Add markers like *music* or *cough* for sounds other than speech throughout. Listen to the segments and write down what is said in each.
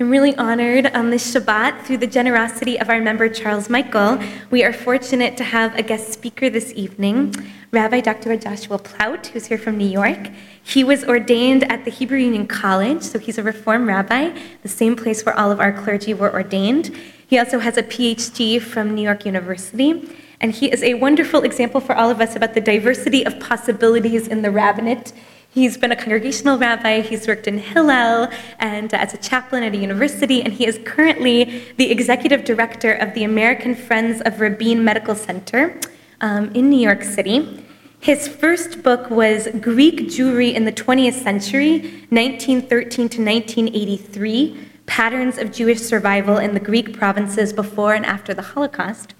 I'm really honored on this Shabbat, through the generosity of our member Charles Michael, we are fortunate to have a guest speaker this evening, Rabbi Dr. Joshua Plaut, who's here from New York. He was ordained at the Hebrew Union College, so he's a Reform rabbi, the same place where all of our clergy were ordained. He also has a PhD from New York University, and he is a wonderful example for all of us about the diversity of possibilities in the rabbinate He's been a congregational rabbi, he's worked in Hillel and uh, as a chaplain at a university, and he is currently the executive director of the American Friends of Rabin Medical Center um, in New York City. His first book was Greek Jewry in the 20th Century, 1913 to 1983 Patterns of Jewish Survival in the Greek Provinces Before and After the Holocaust.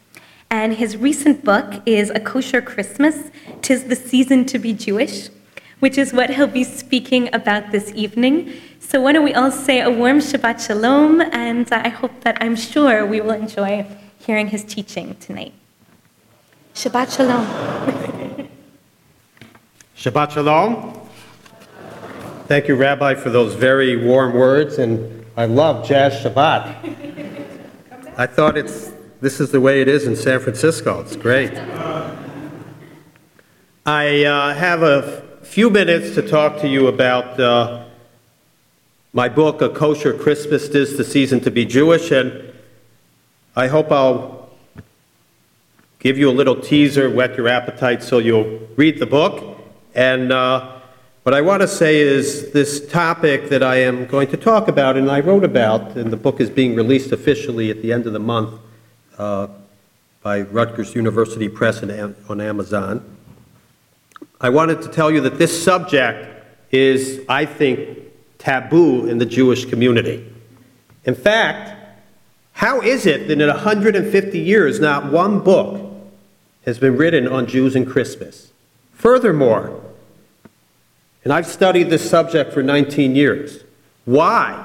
And his recent book is A Kosher Christmas Tis the Season to Be Jewish which is what he'll be speaking about this evening. So, why don't we all say a warm Shabbat Shalom, and I hope that I'm sure we will enjoy hearing his teaching tonight. Shabbat Shalom. *laughs* Shabbat Shalom. Thank you, Rabbi, for those very warm words, and I love Jazz Shabbat. I thought it's this is the way it is in San Francisco. It's great. I uh, have a few minutes to talk to you about uh, my book, A Kosher Christmas Is the Season to Be Jewish, and I hope I'll give you a little teaser, whet your appetite so you'll read the book. And uh, what I want to say is this topic that I am going to talk about and I wrote about, and the book is being released officially at the end of the month uh, by Rutgers University Press on Amazon. I wanted to tell you that this subject is, I think, taboo in the Jewish community. In fact, how is it that in 150 years not one book has been written on Jews and Christmas? Furthermore, and I've studied this subject for 19 years, why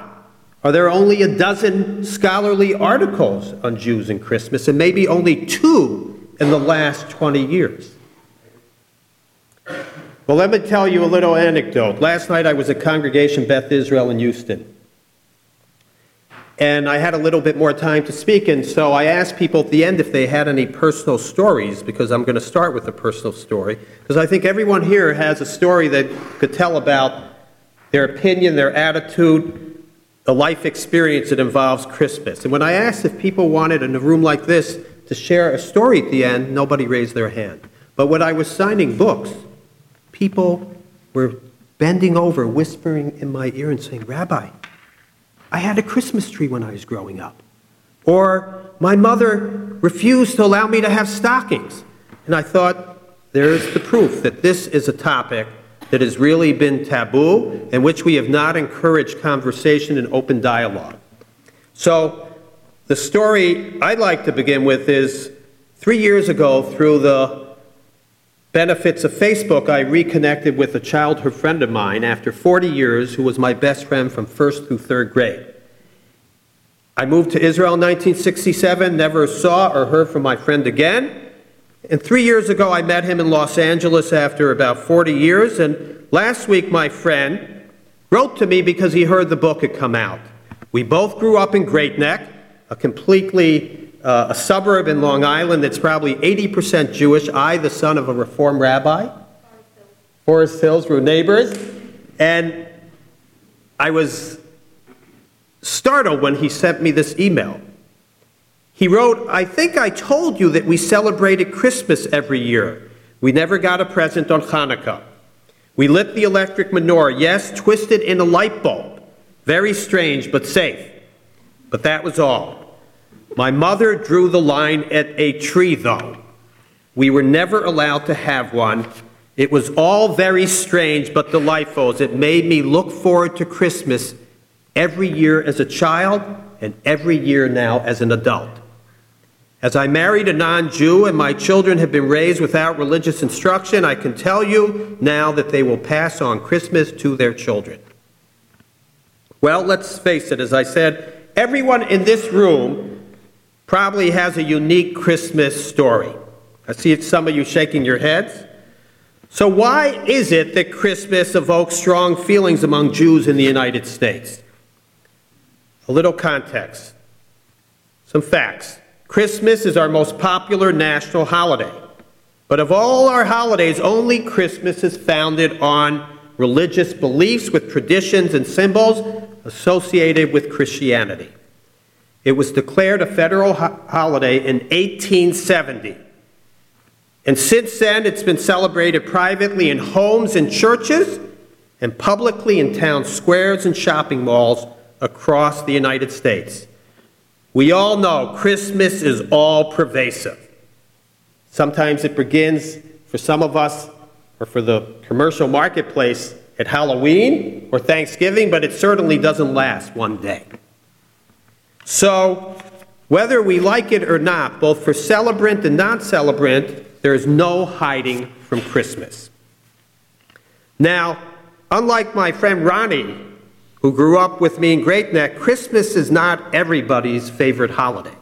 are there only a dozen scholarly articles on Jews and Christmas and maybe only two in the last 20 years? Well, let me tell you a little anecdote. Last night I was at Congregation Beth Israel in Houston. And I had a little bit more time to speak, and so I asked people at the end if they had any personal stories, because I'm going to start with a personal story, because I think everyone here has a story that could tell about their opinion, their attitude, the life experience that involves Christmas. And when I asked if people wanted in a room like this to share a story at the end, nobody raised their hand. But when I was signing books, people were bending over, whispering in my ear and saying, Rabbi, I had a Christmas tree when I was growing up. Or my mother refused to allow me to have stockings. And I thought, there's the proof that this is a topic that has really been taboo, and which we have not encouraged conversation and open dialogue. So, the story I'd like to begin with is three years ago, through the benefits of Facebook, I reconnected with a childhood friend of mine after 40 years who was my best friend from first through third grade. I moved to Israel in 1967, never saw or heard from my friend again. And three years ago, I met him in Los Angeles after about 40 years. And last week, my friend wrote to me because he heard the book had come out. We both grew up in Great Neck, a completely uh, a suburb in Long Island that's probably 80% Jewish. I, the son of a Reform rabbi. Forest Hills, we're neighbors. And I was startled when he sent me this email. He wrote, I think I told you that we celebrated Christmas every year. We never got a present on Hanukkah. We lit the electric menorah, yes, twisted in a light bulb. Very strange, but safe. But that was all. My mother drew the line at a tree, though. We were never allowed to have one. It was all very strange but delightful as it made me look forward to Christmas every year as a child and every year now as an adult. As I married a non Jew and my children have been raised without religious instruction, I can tell you now that they will pass on Christmas to their children. Well, let's face it, as I said, everyone in this room probably has a unique Christmas story. I see some of you shaking your heads. So, why is it that Christmas evokes strong feelings among Jews in the United States? A little context. Some facts. Christmas is our most popular national holiday. But of all our holidays, only Christmas is founded on religious beliefs with traditions and symbols associated with Christianity. It was declared a federal ho- holiday in 1870. And since then, it's been celebrated privately in homes and churches and publicly in town squares and shopping malls across the United States. We all know Christmas is all pervasive. Sometimes it begins for some of us or for the commercial marketplace at Halloween or Thanksgiving, but it certainly doesn't last one day. So, whether we like it or not, both for celebrant and non celebrant, there is no hiding from Christmas. Now, unlike my friend Ronnie, who grew up with me in Great Neck, Christmas is not everybody's favorite holiday.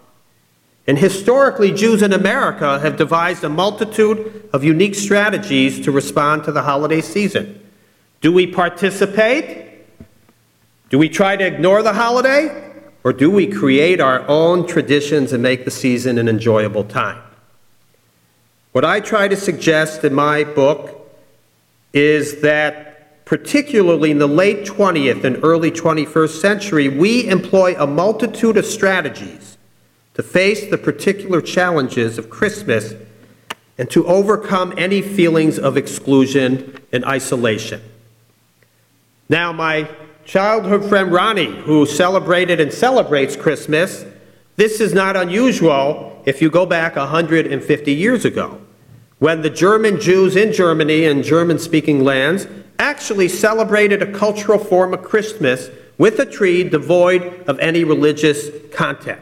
And historically, Jews in America have devised a multitude of unique strategies to respond to the holiday season. Do we participate? Do we try to ignore the holiday? Or do we create our own traditions and make the season an enjoyable time? What I try to suggest in my book is that, particularly in the late 20th and early 21st century, we employ a multitude of strategies to face the particular challenges of Christmas and to overcome any feelings of exclusion and isolation. Now, my childhood friend Ronnie, who celebrated and celebrates Christmas, this is not unusual if you go back 150 years ago, when the German Jews in Germany and German speaking lands actually celebrated a cultural form of Christmas with a tree devoid of any religious content.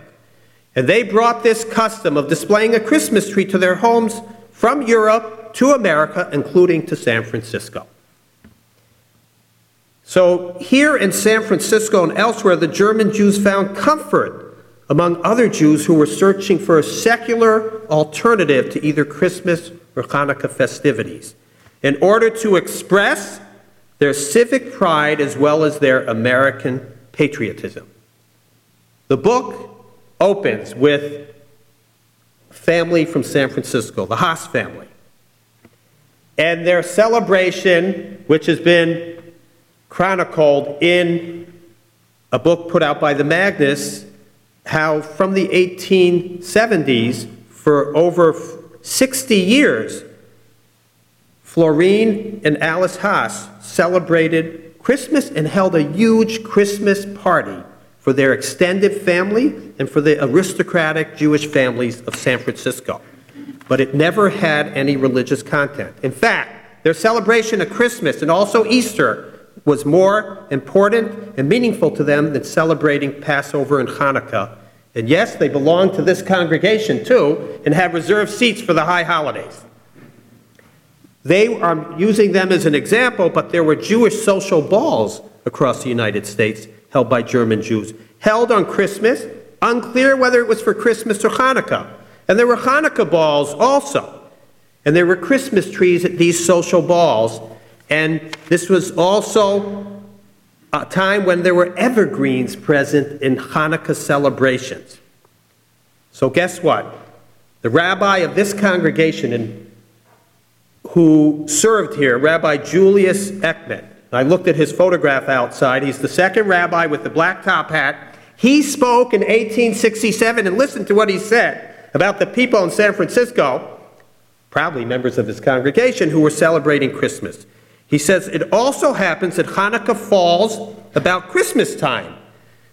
And they brought this custom of displaying a Christmas tree to their homes from Europe to America, including to San Francisco. So, here in San Francisco and elsewhere, the German Jews found comfort among other Jews who were searching for a secular alternative to either Christmas or Hanukkah festivities in order to express their civic pride as well as their American patriotism. The book opens with family from San Francisco, the Haas family, and their celebration, which has been chronicled in a book put out by the Magnes how from the 1870s, for over 60 years, Florine and Alice Haas celebrated Christmas and held a huge Christmas party for their extended family and for the aristocratic Jewish families of San Francisco. But it never had any religious content. In fact, their celebration of Christmas and also Easter was more important and meaningful to them than celebrating Passover and Hanukkah. And yes, they belonged to this congregation too and had reserved seats for the high holidays. They are using them as an example, but there were Jewish social balls across the United States held by German Jews, held on Christmas, unclear whether it was for Christmas or Hanukkah. And there were Hanukkah balls also. And there were Christmas trees at these social balls and this was also a time when there were evergreens present in Hanukkah celebrations. So, guess what? The rabbi of this congregation in, who served here, Rabbi Julius Eckman, I looked at his photograph outside. He's the second rabbi with the black top hat. He spoke in 1867 and listen to what he said about the people in San Francisco, probably members of his congregation, who were celebrating Christmas. He says it also happens that Hanukkah falls about Christmas time,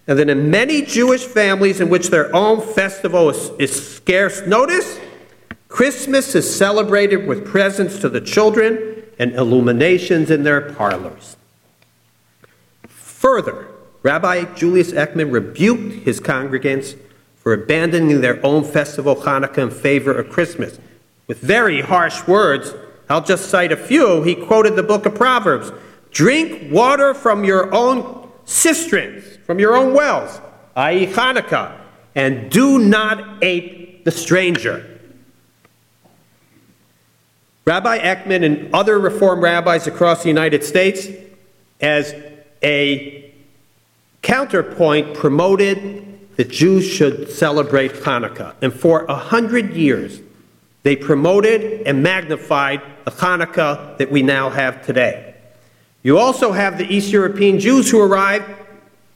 and that in many Jewish families in which their own festival is, is scarce notice, Christmas is celebrated with presents to the children and illuminations in their parlors. Further, Rabbi Julius Eckman rebuked his congregants for abandoning their own festival Hanukkah in favor of Christmas with very harsh words I'll just cite a few. He quoted the book of Proverbs Drink water from your own cisterns, from your own wells, i.e., Hanukkah, and do not ape the stranger. Rabbi Eckman and other Reform rabbis across the United States, as a Counterpoint promoted that Jews should celebrate Hanukkah. And for a hundred years, they promoted and magnified the Hanukkah that we now have today. You also have the East European Jews who arrived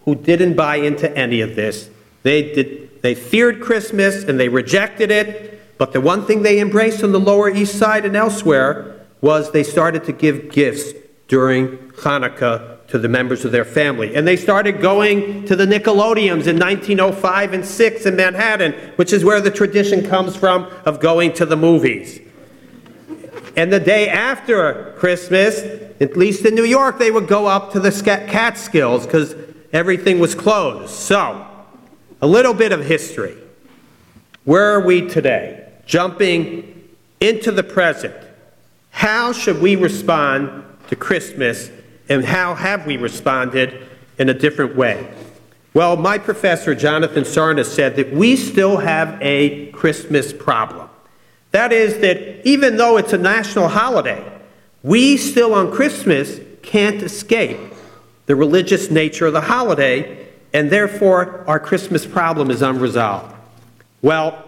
who didn't buy into any of this. They, did, they feared Christmas and they rejected it, but the one thing they embraced on the Lower East Side and elsewhere was they started to give gifts during Hanukkah to the members of their family. And they started going to the Nickelodeons in 1905 and 6 in Manhattan, which is where the tradition comes from of going to the movies. And the day after Christmas, at least in New York, they would go up to the Catskills because everything was closed. So, a little bit of history. Where are we today? Jumping into the present. How should we respond to Christmas and how have we responded in a different way? Well, my professor, Jonathan Sarna, said that we still have a Christmas problem. That is, that even though it's a national holiday, we still on Christmas can't escape the religious nature of the holiday, and therefore our Christmas problem is unresolved. Well,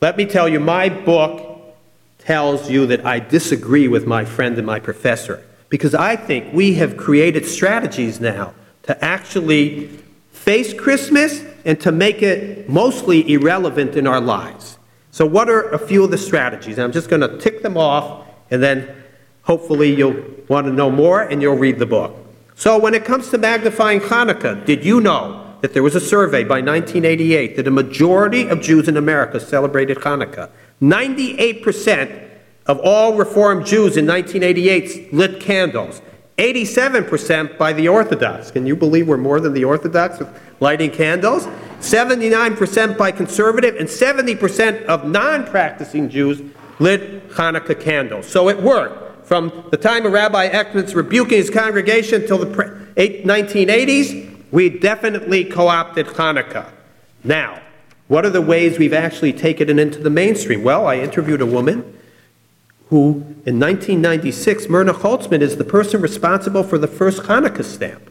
let me tell you, my book tells you that I disagree with my friend and my professor because I think we have created strategies now to actually face Christmas and to make it mostly irrelevant in our lives. So, what are a few of the strategies? And I'm just going to tick them off, and then hopefully you'll want to know more and you'll read the book. So, when it comes to magnifying Hanukkah, did you know that there was a survey by 1988 that a majority of Jews in America celebrated Hanukkah? 98% of all Reformed Jews in 1988 lit candles. 87% by the Orthodox. Can you believe we're more than the Orthodox with lighting candles? 79% by conservative, and 70% of non practicing Jews lit Hanukkah candles. So it worked. From the time of Rabbi Eckman's rebuking his congregation until the 1980s, we definitely co opted Hanukkah. Now, what are the ways we've actually taken it into the mainstream? Well, I interviewed a woman who in 1996, Myrna Holtzman is the person responsible for the first Hanukkah stamp.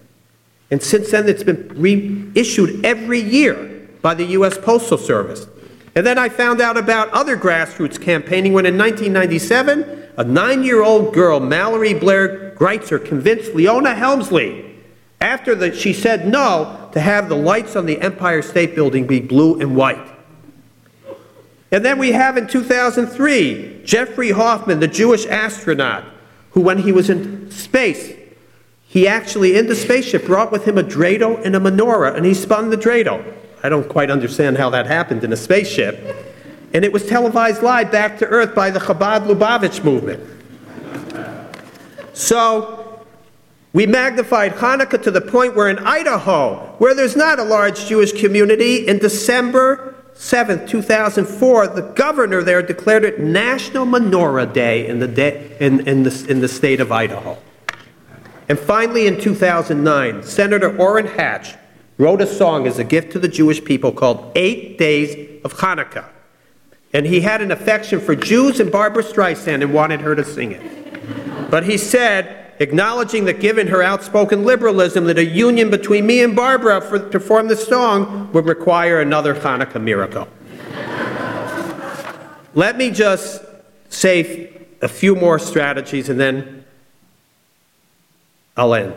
And since then, it's been reissued every year by the U.S. Postal Service. And then I found out about other grassroots campaigning when in 1997, a nine year old girl, Mallory Blair Greitzer, convinced Leona Helmsley, after the, she said no, to have the lights on the Empire State Building be blue and white. And then we have in 2003 Jeffrey Hoffman, the Jewish astronaut, who, when he was in space, he actually, in the spaceship, brought with him a dreidel and a menorah, and he spun the dreidel. I don't quite understand how that happened in a spaceship. And it was televised live back to Earth by the Chabad Lubavitch movement. So, we magnified Hanukkah to the point where in Idaho, where there's not a large Jewish community, in December 7th, 2004, the governor there declared it National Menorah Day in the, in, in, the, in the state of Idaho. And finally, in 2009, Senator Orrin Hatch wrote a song as a gift to the Jewish people called Eight Days of Hanukkah. And he had an affection for Jews and Barbara Streisand and wanted her to sing it. But he said, acknowledging that given her outspoken liberalism, that a union between me and Barbara for, to form the song would require another Hanukkah miracle. Let me just say a few more strategies and then I'll end.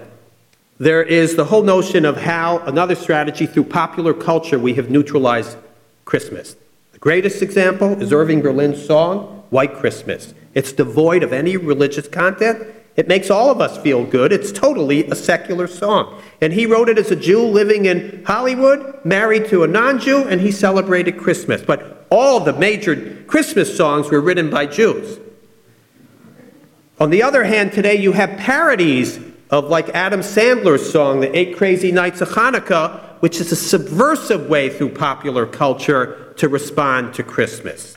There is the whole notion of how, another strategy, through popular culture, we have neutralized Christmas. The greatest example is Irving Berlin's song, White Christmas. It's devoid of any religious content. It makes all of us feel good. It's totally a secular song. And he wrote it as a Jew living in Hollywood, married to a non Jew, and he celebrated Christmas. But all the major Christmas songs were written by Jews. On the other hand, today you have parodies of like Adam Sandler's song, The Eight Crazy Nights of Hanukkah, which is a subversive way through popular culture to respond to Christmas.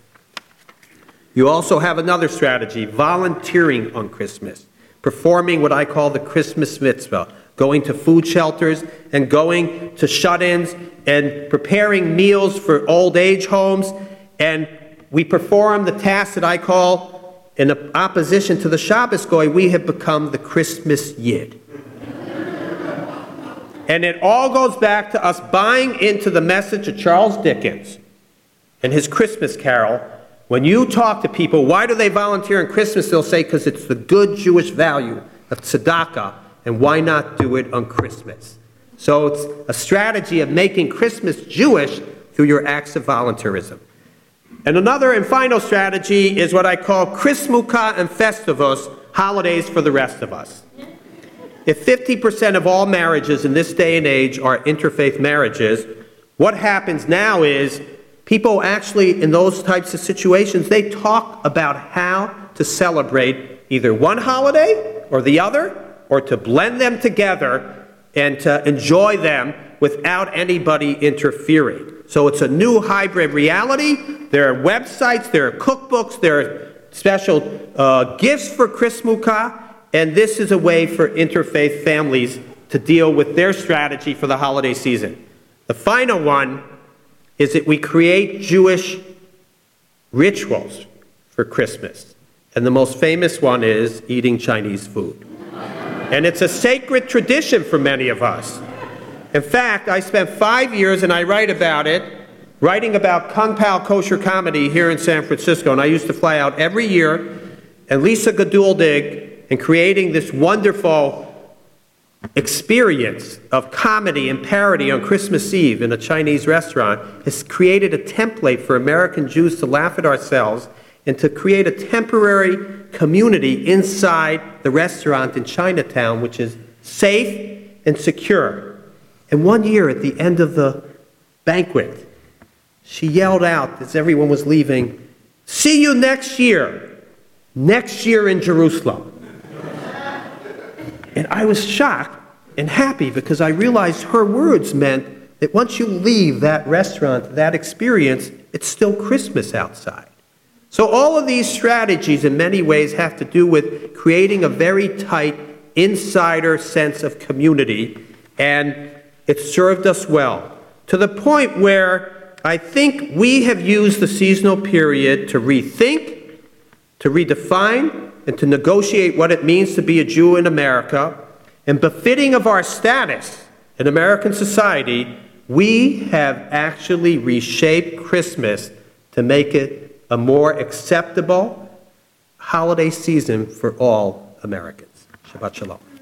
You also have another strategy volunteering on Christmas performing what I call the Christmas mitzvah, going to food shelters and going to shut ins and preparing meals for old age homes. And we perform the task that I call, in opposition to the Shabbos Goy, we have become the Christmas Yid. *laughs* And it all goes back to us buying into the message of Charles Dickens and his Christmas carol. When you talk to people, why do they volunteer in Christmas? They'll say, because it's the good Jewish value of tzedakah, and why not do it on Christmas? So it's a strategy of making Christmas Jewish through your acts of volunteerism. And another and final strategy is what I call Chrismukkah and Festivus, holidays for the rest of us. If 50% of all marriages in this day and age are interfaith marriages, what happens now is people actually, in those types of situations, they talk about how to celebrate either one holiday or the other, or to blend them together and to enjoy them without anybody interfering. So it's a new hybrid reality. There are websites, there are cookbooks, there are special uh, gifts for Chrismukkah, and this is a way for interfaith families to deal with their strategy for the holiday season. The final one is that we create Jewish rituals for Christmas. And the most famous one is eating Chinese food. And it's a sacred tradition for many of us. In fact, I spent five years, and I write about it, writing about Kung Pao kosher comedy here in San Francisco. And I used to fly out every year, and Lisa Geduldig, and creating this wonderful experience of comedy and parody on Christmas Eve in a Chinese restaurant has created a template for American Jews to laugh at ourselves and to create a temporary community inside the restaurant in Chinatown, which is safe and secure. And one year at the end of the banquet, she yelled out as everyone was leaving, See you next year, next year in Jerusalem. And I was shocked and happy because I realized her words meant that once you leave that restaurant, that experience, it's still Christmas outside. So, all of these strategies, in many ways, have to do with creating a very tight insider sense of community, and it served us well to the point where I think we have used the seasonal period to rethink, to redefine, and to negotiate what it means to be a Jew in America. And befitting of our status in American society, we have actually reshaped Christmas to make it a more acceptable holiday season for all Americans. Shabbat Shalom.